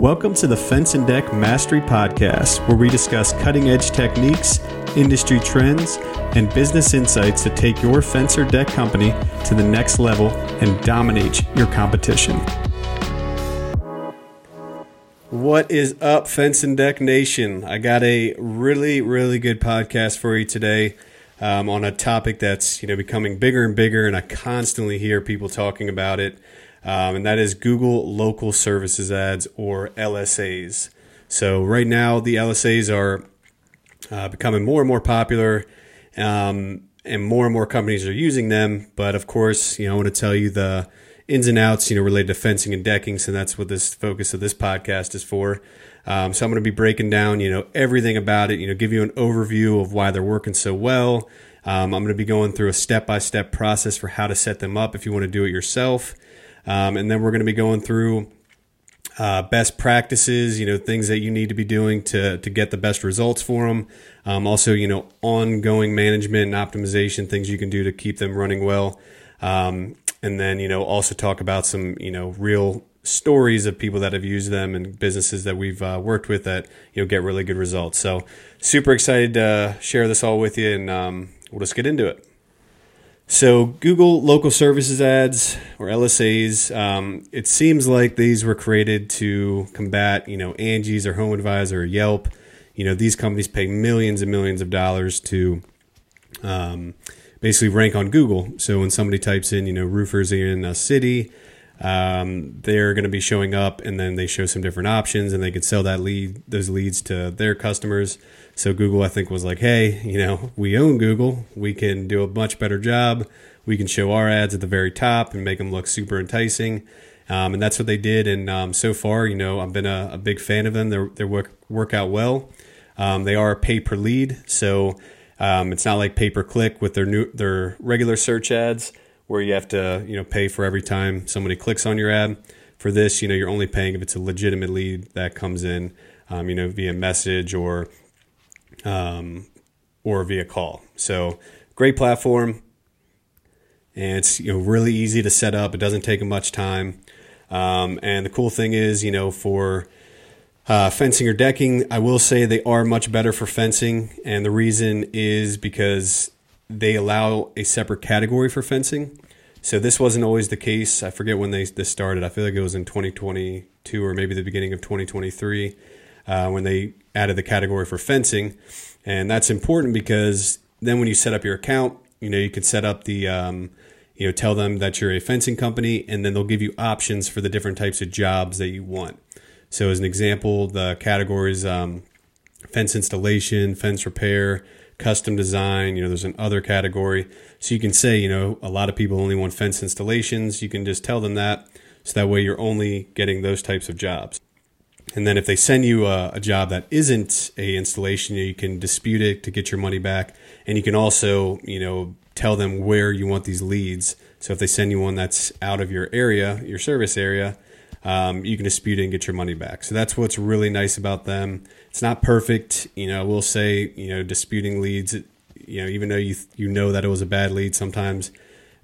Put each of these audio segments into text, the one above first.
Welcome to the Fence and Deck Mastery Podcast, where we discuss cutting edge techniques, industry trends, and business insights to take your fence or deck company to the next level and dominate your competition. What is up, Fence and Deck Nation? I got a really, really good podcast for you today um, on a topic that's you know becoming bigger and bigger, and I constantly hear people talking about it um, and that is Google Local Services Ads or LSAs. So right now, the LSAs are uh, becoming more and more popular, um, and more and more companies are using them. But of course, you know, I want to tell you the ins and outs, you know, related to fencing and decking. So that's what this focus of this podcast is for. Um, so I'm going to be breaking down, you know, everything about it. You know, give you an overview of why they're working so well. Um, I'm going to be going through a step by step process for how to set them up if you want to do it yourself. Um, and then we're going to be going through uh, best practices, you know, things that you need to be doing to, to get the best results for them. Um, also, you know, ongoing management and optimization, things you can do to keep them running well. Um, and then, you know, also talk about some, you know, real stories of people that have used them and businesses that we've uh, worked with that, you know, get really good results. So super excited to share this all with you and um, we'll just get into it. So Google local services ads or LSAs, um, it seems like these were created to combat, you know, Angie's or Home Advisor or Yelp. You know, these companies pay millions and millions of dollars to um, basically rank on Google. So when somebody types in, you know, roofers in a city, um, they're going to be showing up, and then they show some different options, and they can sell that lead, those leads to their customers. So Google, I think, was like, hey, you know, we own Google. We can do a much better job. We can show our ads at the very top and make them look super enticing. Um, and that's what they did. And um, so far, you know, I've been a, a big fan of them. They they work work out well. Um, they are pay per lead, so um, it's not like pay per click with their new their regular search ads, where you have to you know pay for every time somebody clicks on your ad. For this, you know, you're only paying if it's a legitimate lead that comes in, um, you know, via message or um, or via call. So great platform, and it's you know really easy to set up. It doesn't take much time, um, and the cool thing is you know for uh, fencing or decking, I will say they are much better for fencing, and the reason is because they allow a separate category for fencing. So this wasn't always the case. I forget when they this started. I feel like it was in 2022 or maybe the beginning of 2023 uh, when they added the category for fencing, and that's important because then when you set up your account, you know you can set up the um, you know tell them that you're a fencing company, and then they'll give you options for the different types of jobs that you want. So as an example, the categories um, fence installation, fence repair, custom design. You know, there's an other category. So you can say, you know, a lot of people only want fence installations. You can just tell them that. So that way you're only getting those types of jobs. And then if they send you a, a, job that isn't a installation, you can dispute it to get your money back. And you can also, you know, tell them where you want these leads. So if they send you one that's out of your area, your service area, um, you can dispute it and get your money back. So that's what's really nice about them. It's not perfect, you know. We'll say, you know, disputing leads. You know, even though you you know that it was a bad lead, sometimes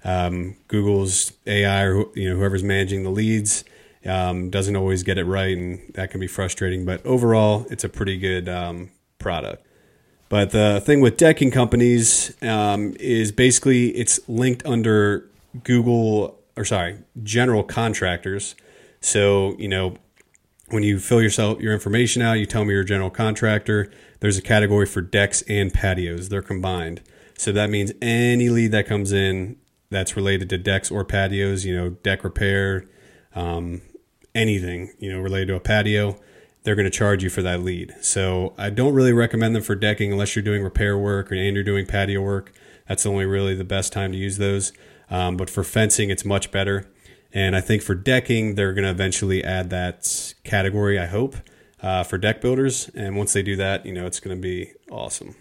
um, Google's AI or you know whoever's managing the leads um, doesn't always get it right, and that can be frustrating. But overall, it's a pretty good um, product. But the thing with decking companies um, is basically it's linked under Google or sorry, general contractors. So you know when you fill yourself your information out, you tell me you're a general contractor. There's a category for decks and patios; they're combined. So that means any lead that comes in that's related to decks or patios, you know, deck repair, um, anything, you know, related to a patio, they're going to charge you for that lead. So I don't really recommend them for decking unless you're doing repair work or, and you're doing patio work. That's only really the best time to use those. Um, but for fencing, it's much better. And I think for decking, they're going to eventually add that category, I hope, uh, for deck builders. And once they do that, you know, it's going to be awesome.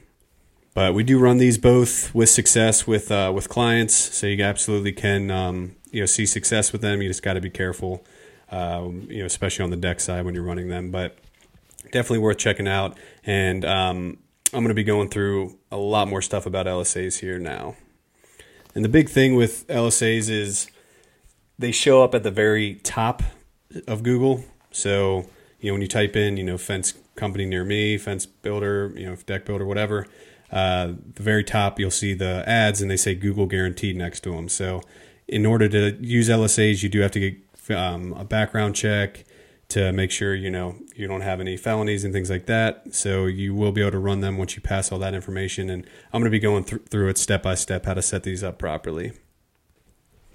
But we do run these both with success with uh, with clients, so you absolutely can um, you know see success with them. You just got to be careful um, you know, especially on the deck side when you're running them. But definitely worth checking out. And um, I'm going to be going through a lot more stuff about LSAs here now. And the big thing with LSAs is they show up at the very top of Google. So, you know, when you type in, you know, fence company near me, fence builder, you know, deck builder, whatever, uh, the very top you'll see the ads and they say Google guaranteed next to them. So in order to use LSAs, you do have to get um, a background check to make sure you know you don't have any felonies and things like that. So you will be able to run them once you pass all that information. And I'm going to be going th- through it step by step how to set these up properly.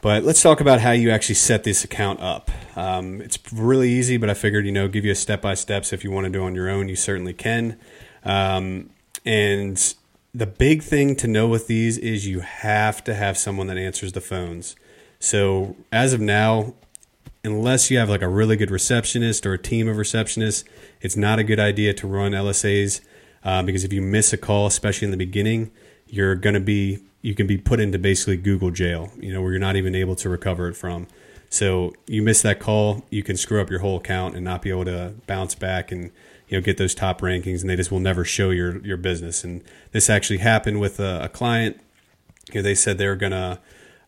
But let's talk about how you actually set this account up. Um, it's really easy, but I figured you know give you a step by steps. If you want to do on your own, you certainly can. Um, and the big thing to know with these is you have to have someone that answers the phones. So as of now, unless you have like a really good receptionist or a team of receptionists, it's not a good idea to run LSAs uh, because if you miss a call, especially in the beginning, you're going to be you can be put into basically Google jail, you know, where you're not even able to recover it from. So you miss that call, you can screw up your whole account and not be able to bounce back and you know get those top rankings, and they just will never show your your business. And this actually happened with a, a client. You know, they said they were gonna.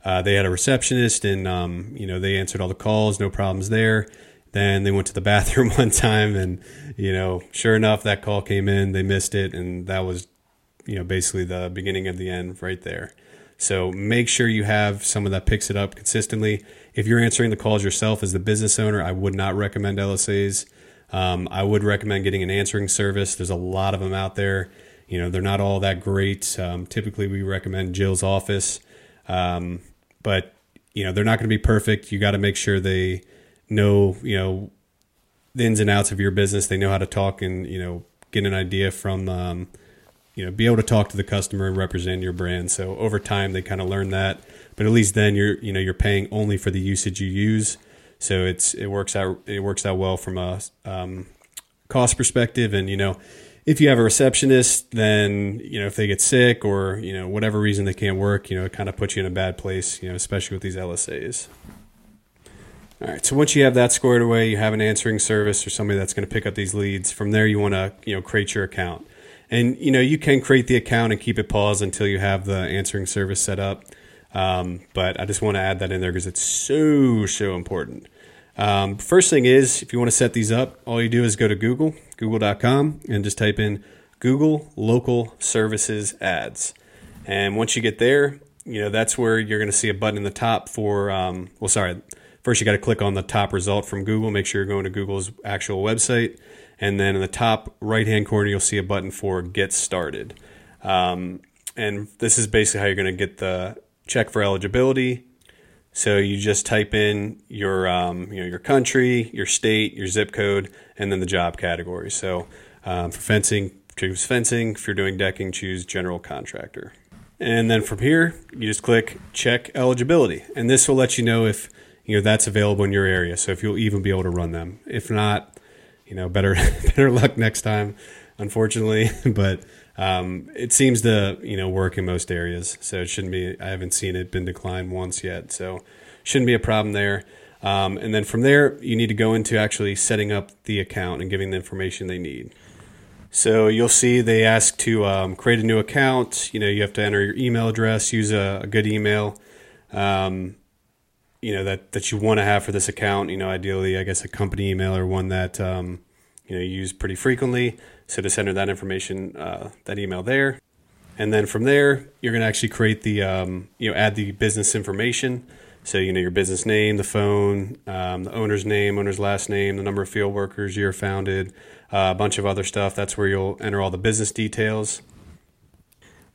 Uh, they had a receptionist, and um, you know they answered all the calls, no problems there. Then they went to the bathroom one time, and you know, sure enough, that call came in. They missed it, and that was you know basically the beginning of the end right there. So make sure you have someone that picks it up consistently. If you're answering the calls yourself as the business owner, I would not recommend LSAs. Um, I would recommend getting an answering service. There's a lot of them out there. You know, they're not all that great. Um, typically, we recommend Jill's office, um, but you know they're not going to be perfect. You got to make sure they know you know the ins and outs of your business. They know how to talk and you know get an idea from um, you know be able to talk to the customer and represent your brand so over time they kind of learn that but at least then you're you know you're paying only for the usage you use so it's it works out it works out well from a um, cost perspective and you know if you have a receptionist then you know if they get sick or you know whatever reason they can't work you know it kind of puts you in a bad place you know especially with these lsas all right. So once you have that squared away, you have an answering service or somebody that's going to pick up these leads. From there, you want to you know create your account. And you know you can create the account and keep it paused until you have the answering service set up. Um, but I just want to add that in there because it's so so important. Um, first thing is, if you want to set these up, all you do is go to Google, google.com, and just type in Google Local Services Ads. And once you get there, you know that's where you're going to see a button in the top for. Um, well, sorry, first you got to click on the top result from Google. Make sure you're going to Google's actual website and then in the top right hand corner, you'll see a button for Get Started. Um, and this is basically how you're going to get the check for eligibility. So you just type in your um, you know your country, your state, your zip code, and then the job category. So um, for fencing, choose fencing. If you're doing decking, choose general contractor. And then from here, you just click check eligibility, and this will let you know if you know that's available in your area. So if you'll even be able to run them. If not, you know, better better luck next time, unfortunately. but um, it seems to you know work in most areas, so it shouldn't be. I haven't seen it been declined once yet, so shouldn't be a problem there. Um, and then from there, you need to go into actually setting up the account and giving the information they need. So you'll see they ask to um, create a new account. You know, you have to enter your email address, use a, a good email. Um, you know that that you want to have for this account. You know, ideally, I guess a company email or one that um, you know you use pretty frequently. So to enter that information, uh, that email there, and then from there, you're going to actually create the um, you know add the business information. So you know your business name, the phone, um, the owner's name, owner's last name, the number of field workers, year founded, uh, a bunch of other stuff. That's where you'll enter all the business details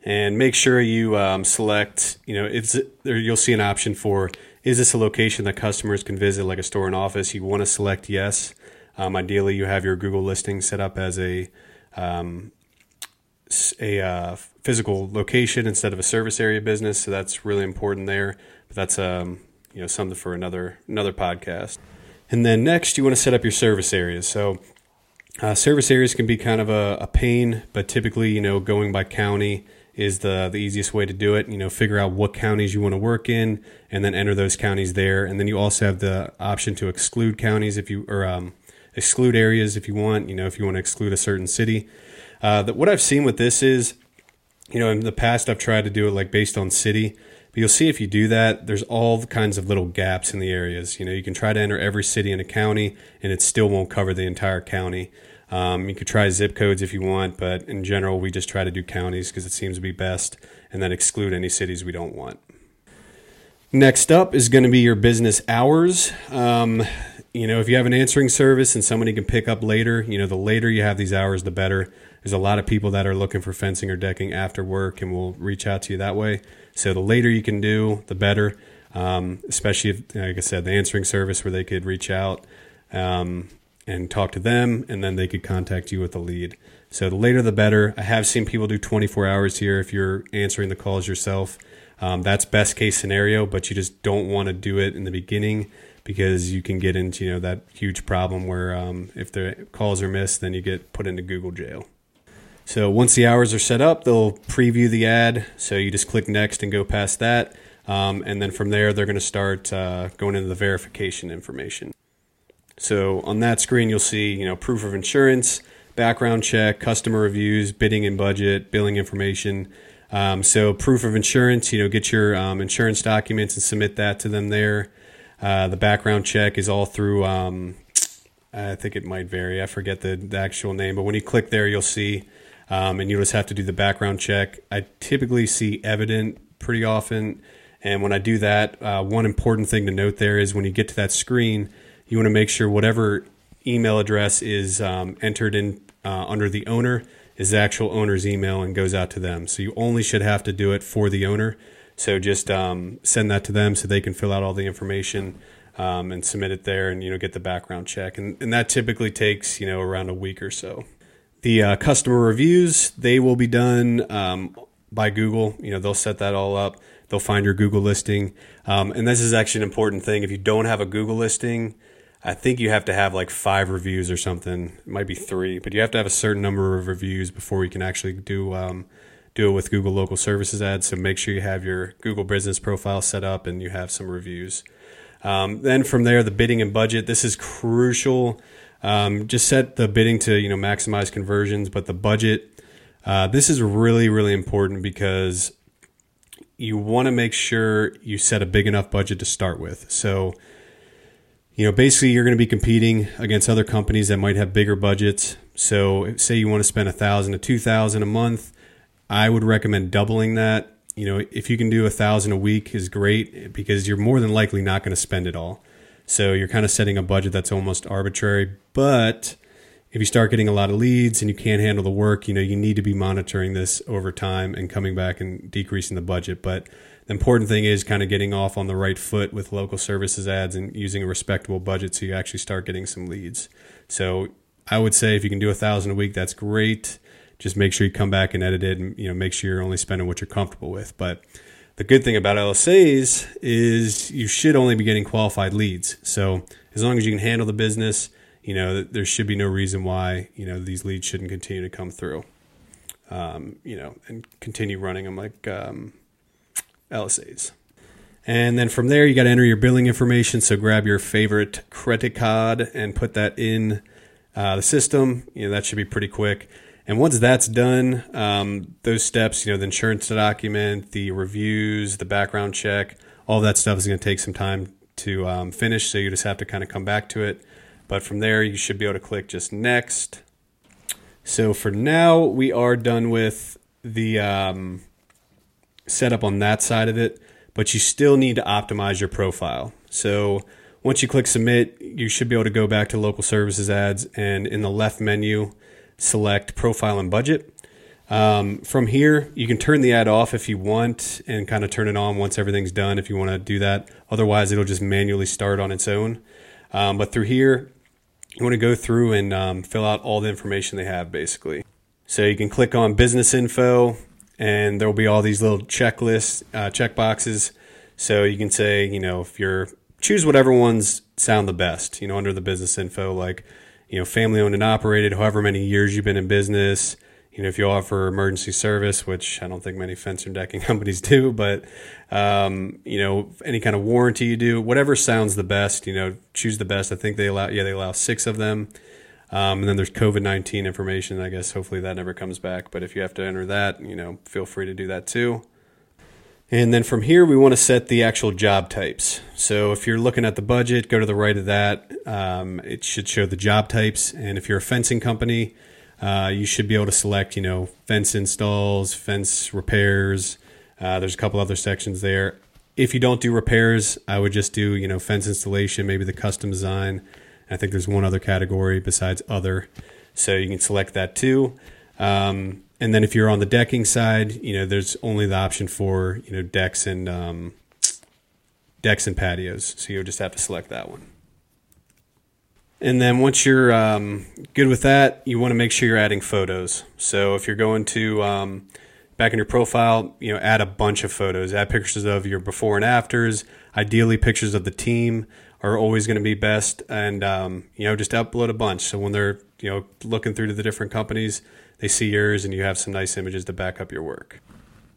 and make sure you um, select you know if you'll see an option for is this a location that customers can visit like a store and office? You want to select yes. Um, ideally you have your google listing set up as a um, a uh, physical location instead of a service area business so that's really important there. But that's um, you know something for another another podcast. And then next you want to set up your service areas so uh, service areas can be kind of a, a pain but typically you know going by county is the the easiest way to do it. You know, figure out what counties you want to work in, and then enter those counties there. And then you also have the option to exclude counties if you or um, exclude areas if you want. You know, if you want to exclude a certain city. Uh, what I've seen with this is, you know, in the past I've tried to do it like based on city. But you'll see if you do that, there's all kinds of little gaps in the areas. You know, you can try to enter every city in a county, and it still won't cover the entire county. Um, you could try zip codes if you want, but in general, we just try to do counties because it seems to be best, and then exclude any cities we don't want. Next up is going to be your business hours. Um, you know, if you have an answering service and somebody can pick up later, you know, the later you have these hours, the better. There's a lot of people that are looking for fencing or decking after work and will reach out to you that way. So the later you can do, the better. Um, especially if, like I said, the answering service where they could reach out um, and talk to them, and then they could contact you with a lead. So the later the better. I have seen people do 24 hours here if you're answering the calls yourself. Um, that's best case scenario, but you just don't want to do it in the beginning because you can get into you know that huge problem where um, if the calls are missed, then you get put into Google jail. So once the hours are set up, they'll preview the ad. So you just click next and go past that. Um, and then from there, they're going to start uh, going into the verification information. So on that screen, you'll see, you know, proof of insurance, background check, customer reviews, bidding and budget, billing information. Um, so proof of insurance, you know, get your um, insurance documents and submit that to them there. Uh, the background check is all through. Um, I think it might vary. I forget the, the actual name, but when you click there, you'll see um, and you just have to do the background check. I typically see evident pretty often, and when I do that, uh, one important thing to note there is when you get to that screen, you want to make sure whatever email address is um, entered in uh, under the owner is the actual owner's email and goes out to them. So you only should have to do it for the owner. So just um, send that to them so they can fill out all the information um, and submit it there, and you know get the background check, and, and that typically takes you know around a week or so. The uh, customer reviews they will be done um, by Google. You know they'll set that all up. They'll find your Google listing, um, and this is actually an important thing. If you don't have a Google listing, I think you have to have like five reviews or something. It might be three, but you have to have a certain number of reviews before you can actually do um, do it with Google Local Services ads. So make sure you have your Google Business profile set up and you have some reviews. Um, then from there, the bidding and budget. This is crucial um, just set the bidding to you know maximize conversions, but the budget. Uh, this is really really important because you want to make sure you set a big enough budget to start with. So, you know, basically you're going to be competing against other companies that might have bigger budgets. So, say you want to spend a thousand to two thousand a month, I would recommend doubling that. You know, if you can do a thousand a week is great because you're more than likely not going to spend it all. So you're kind of setting a budget that's almost arbitrary. But if you start getting a lot of leads and you can't handle the work, you know, you need to be monitoring this over time and coming back and decreasing the budget. But the important thing is kind of getting off on the right foot with local services ads and using a respectable budget so you actually start getting some leads. So I would say if you can do a thousand a week, that's great. Just make sure you come back and edit it and you know make sure you're only spending what you're comfortable with. But the good thing about LSAs is you should only be getting qualified leads. So as long as you can handle the business, you know there should be no reason why you know these leads shouldn't continue to come through. Um, you know, and continue running them like um, LSAs. And then from there, you got to enter your billing information. So grab your favorite credit card and put that in uh, the system. You know that should be pretty quick. And once that's done, um, those steps, you know, the insurance document, the reviews, the background check, all that stuff is going to take some time to um, finish. So you just have to kind of come back to it. But from there, you should be able to click just next. So for now, we are done with the um, setup on that side of it, but you still need to optimize your profile. So once you click submit, you should be able to go back to local services ads and in the left menu, select profile and budget. Um, from here, you can turn the ad off if you want and kind of turn it on once everything's done if you want to do that. Otherwise, it'll just manually start on its own. Um, but through here, you want to go through and um, fill out all the information they have basically. So you can click on business info and there will be all these little checklists, uh, check boxes. So you can say, you know, if you're choose whatever ones sound the best, you know, under the business info, like you know, family owned and operated, however many years you've been in business. You know, if you offer emergency service, which I don't think many fence and decking companies do, but um, you know, any kind of warranty you do, whatever sounds the best, you know, choose the best. I think they allow, yeah, they allow six of them. Um, and then there's COVID 19 information. I guess hopefully that never comes back. But if you have to enter that, you know, feel free to do that too. And then from here, we want to set the actual job types. So if you're looking at the budget, go to the right of that. Um, it should show the job types. And if you're a fencing company, uh, you should be able to select, you know, fence installs, fence repairs. Uh, there's a couple other sections there. If you don't do repairs, I would just do, you know, fence installation, maybe the custom design. I think there's one other category besides other. So you can select that too. Um, and then if you're on the decking side, you know, there's only the option for, you know, decks and um, decks and patios. So you'll just have to select that one. And then once you're um, good with that, you want to make sure you're adding photos. So if you're going to um, back in your profile, you know, add a bunch of photos. Add pictures of your before and afters. Ideally, pictures of the team are always going to be best, and um, you know, just upload a bunch. So when they're you know looking through to the different companies, they see yours, and you have some nice images to back up your work.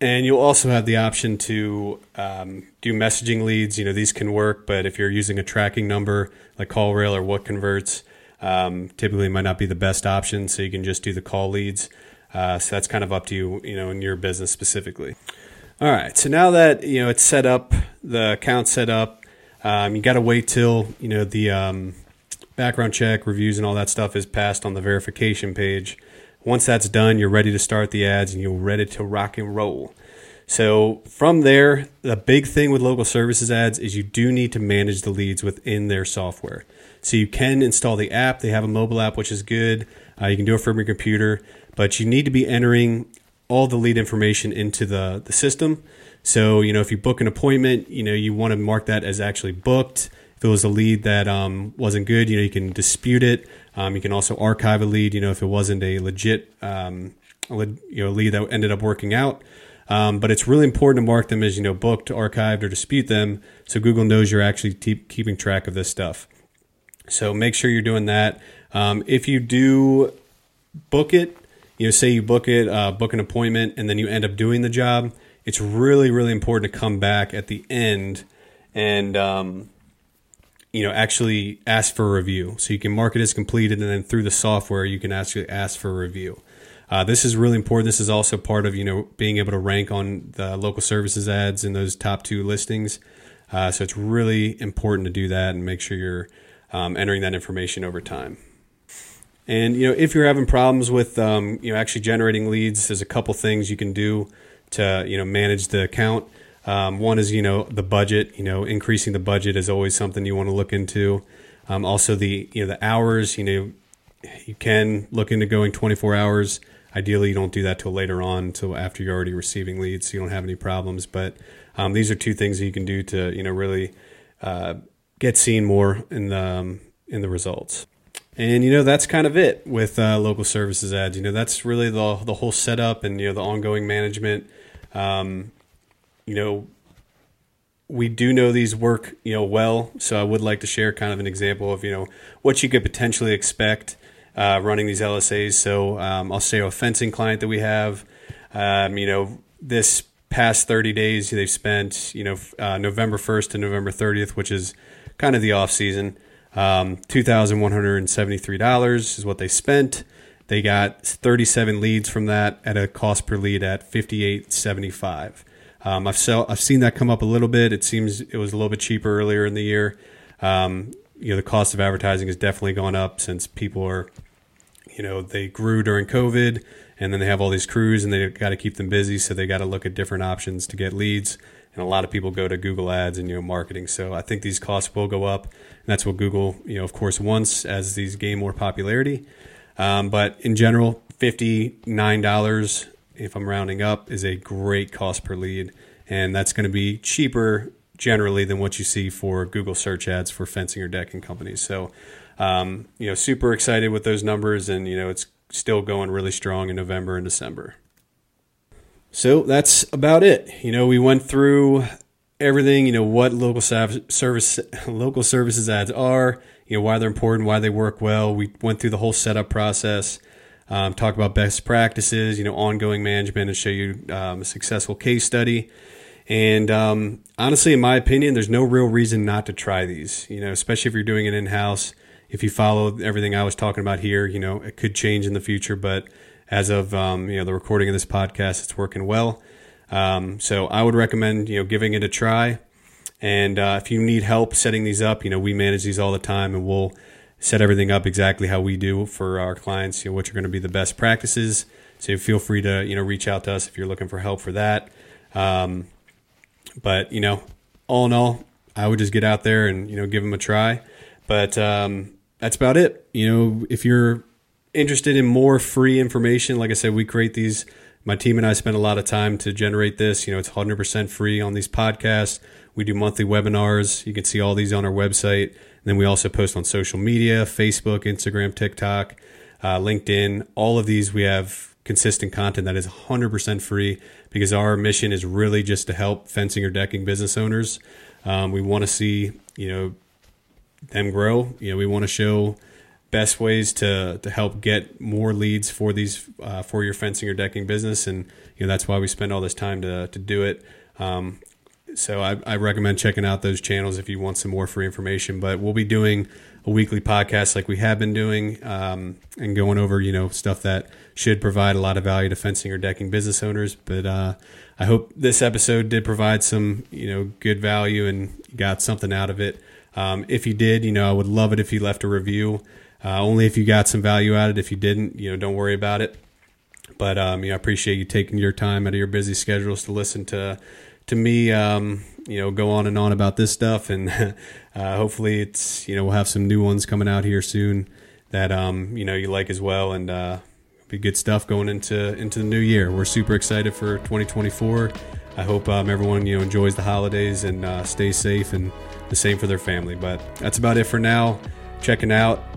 And you'll also have the option to um, do messaging leads. You know, these can work, but if you're using a tracking number like CallRail or WhatConverts, um, typically might not be the best option. So you can just do the call leads. Uh, so that's kind of up to you, you know, in your business specifically. All right. So now that you know it's set up, the account set up, um, you got to wait till you know the um, background check, reviews, and all that stuff is passed on the verification page. Once that's done, you're ready to start the ads and you're ready to rock and roll. So from there, the big thing with local services ads is you do need to manage the leads within their software. So you can install the app. They have a mobile app, which is good. Uh, you can do it from your computer, but you need to be entering all the lead information into the, the system. So, you know, if you book an appointment, you know, you want to mark that as actually booked. If it was a lead that um, wasn't good, you know, you can dispute it. Um, you can also archive a lead. You know, if it wasn't a legit, um, you know, lead that ended up working out. Um, but it's really important to mark them as you know booked, archived, or dispute them, so Google knows you're actually keep, keeping track of this stuff. So make sure you're doing that. Um, if you do book it, you know, say you book it, uh, book an appointment, and then you end up doing the job, it's really, really important to come back at the end and um, you know actually ask for a review. So you can mark it as completed and then through the software you can actually ask for a review. Uh, this is really important. This is also part of you know being able to rank on the local services ads in those top two listings. Uh, so it's really important to do that and make sure you're um, entering that information over time and you know if you're having problems with um, you know actually generating leads there's a couple things you can do to you know manage the account um, one is, you know, the budget. You know, increasing the budget is always something you want to look into. Um, also, the you know the hours. You know, you can look into going 24 hours. Ideally, you don't do that till later on, until after you're already receiving leads, so you don't have any problems. But um, these are two things that you can do to you know really uh, get seen more in the um, in the results. And you know that's kind of it with uh, local services ads. You know that's really the the whole setup and you know the ongoing management. Um, you know, we do know these work, you know, well. So I would like to share kind of an example of, you know, what you could potentially expect uh, running these LSAs. So um, I'll say a fencing client that we have, um, you know, this past 30 days, they've spent, you know, uh, November 1st to November 30th, which is kind of the off season. Um, $2,173 is what they spent. They got 37 leads from that at a cost per lead at 58.75. Um, I've sell, I've seen that come up a little bit. It seems it was a little bit cheaper earlier in the year. Um, you know, the cost of advertising has definitely gone up since people are, you know, they grew during COVID, and then they have all these crews, and they got to keep them busy, so they got to look at different options to get leads. And a lot of people go to Google Ads and you know marketing. So I think these costs will go up, and that's what Google, you know, of course, wants as these gain more popularity. Um, but in general, fifty nine dollars if I'm rounding up, is a great cost per lead. And that's going to be cheaper generally than what you see for Google search ads for fencing or decking companies. So, um, you know, super excited with those numbers. And, you know, it's still going really strong in November and December. So that's about it. You know, we went through everything, you know, what local service local services ads are, you know, why they're important, why they work well. We went through the whole setup process um, talk about best practices, you know, ongoing management, and show you um, a successful case study. And um, honestly, in my opinion, there's no real reason not to try these. You know, especially if you're doing it in house. If you follow everything I was talking about here, you know, it could change in the future. But as of um, you know the recording of this podcast, it's working well. Um, so I would recommend you know giving it a try. And uh, if you need help setting these up, you know we manage these all the time, and we'll set everything up exactly how we do for our clients. You know which are going to be the best practices. So feel free to you know reach out to us if you're looking for help for that. Um, but you know, all in all, I would just get out there and you know give them a try. But um, that's about it. You know, if you're interested in more free information, like I said, we create these. My team and I spend a lot of time to generate this. You know, it's 100% free on these podcasts. We do monthly webinars. You can see all these on our website. And then we also post on social media Facebook, Instagram, TikTok, uh, LinkedIn. All of these, we have consistent content that is 100% free because our mission is really just to help fencing or decking business owners. Um, we want to see, you know, them grow. You know, we want to show best ways to to help get more leads for these uh, for your fencing or decking business, and you know that's why we spend all this time to to do it. Um, so I, I recommend checking out those channels if you want some more free information. But we'll be doing a weekly podcast like we have been doing, um, and going over you know stuff that should provide a lot of value to fencing or decking business owners. But uh, I hope this episode did provide some you know good value and got something out of it. Um, if you did, you know, I would love it if you left a review. Uh, only if you got some value out of it. If you didn't, you know, don't worry about it. But um, you know, I appreciate you taking your time out of your busy schedules to listen to to me. Um, you know, go on and on about this stuff, and uh, hopefully, it's you know we'll have some new ones coming out here soon that um, you know you like as well, and uh, be good stuff going into into the new year. We're super excited for 2024. I hope um, everyone you know enjoys the holidays and uh, stays safe and the same for their family. But that's about it for now. Checking out.